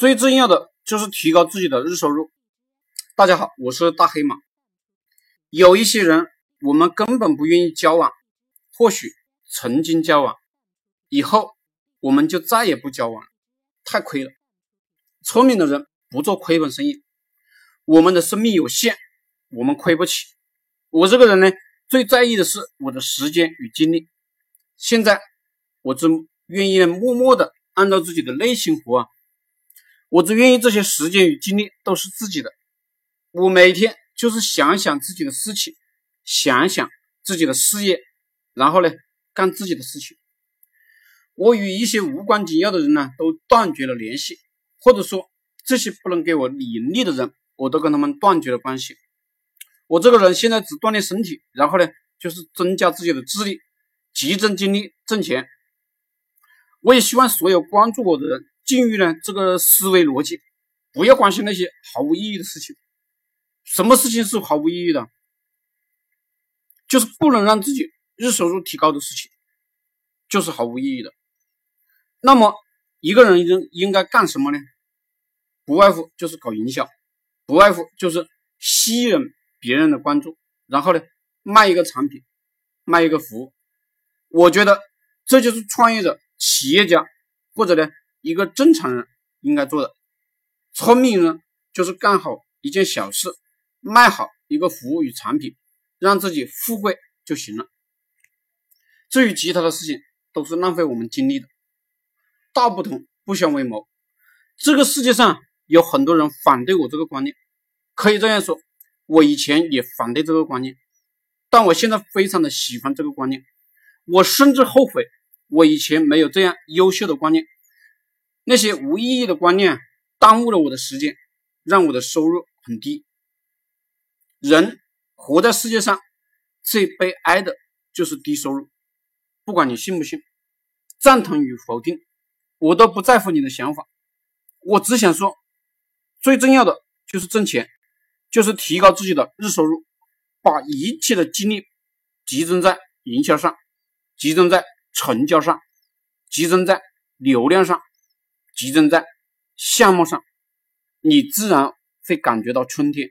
最重要的就是提高自己的日收入。大家好，我是大黑马。有一些人，我们根本不愿意交往，或许曾经交往，以后我们就再也不交往，太亏了。聪明的人不做亏本生意。我们的生命有限，我们亏不起。我这个人呢，最在意的是我的时间与精力。现在，我只愿意默默的按照自己的内心活啊。我只愿意这些时间与精力都是自己的。我每天就是想想自己的事情，想想自己的事业，然后呢，干自己的事情。我与一些无关紧要的人呢，都断绝了联系，或者说这些不能给我盈利的人，我都跟他们断绝了关系。我这个人现在只锻炼身体，然后呢，就是增加自己的智力，集中精力挣钱。我也希望所有关注我的人。禁欲呢？这个思维逻辑，不要关心那些毫无意义的事情。什么事情是毫无意义的？就是不能让自己日收入提高的事情，就是毫无意义的。那么，一个人应应该干什么呢？不外乎就是搞营销，不外乎就是吸引别人的关注，然后呢，卖一个产品，卖一个服务。我觉得这就是创业者、企业家或者呢。一个正常人应该做的，聪明人就是干好一件小事，卖好一个服务与产品，让自己富贵就行了。至于其他的事情，都是浪费我们精力的。道不同不相为谋。这个世界上有很多人反对我这个观念，可以这样说，我以前也反对这个观念，但我现在非常的喜欢这个观念。我甚至后悔我以前没有这样优秀的观念。那些无意义的观念耽误了我的时间，让我的收入很低。人活在世界上最悲哀的就是低收入。不管你信不信，赞同与否定，我都不在乎你的想法。我只想说，最重要的就是挣钱，就是提高自己的日收入，把一切的精力集中在营销上，集中在成交上，集中在流量上。集中在项目上，你自然会感觉到春天。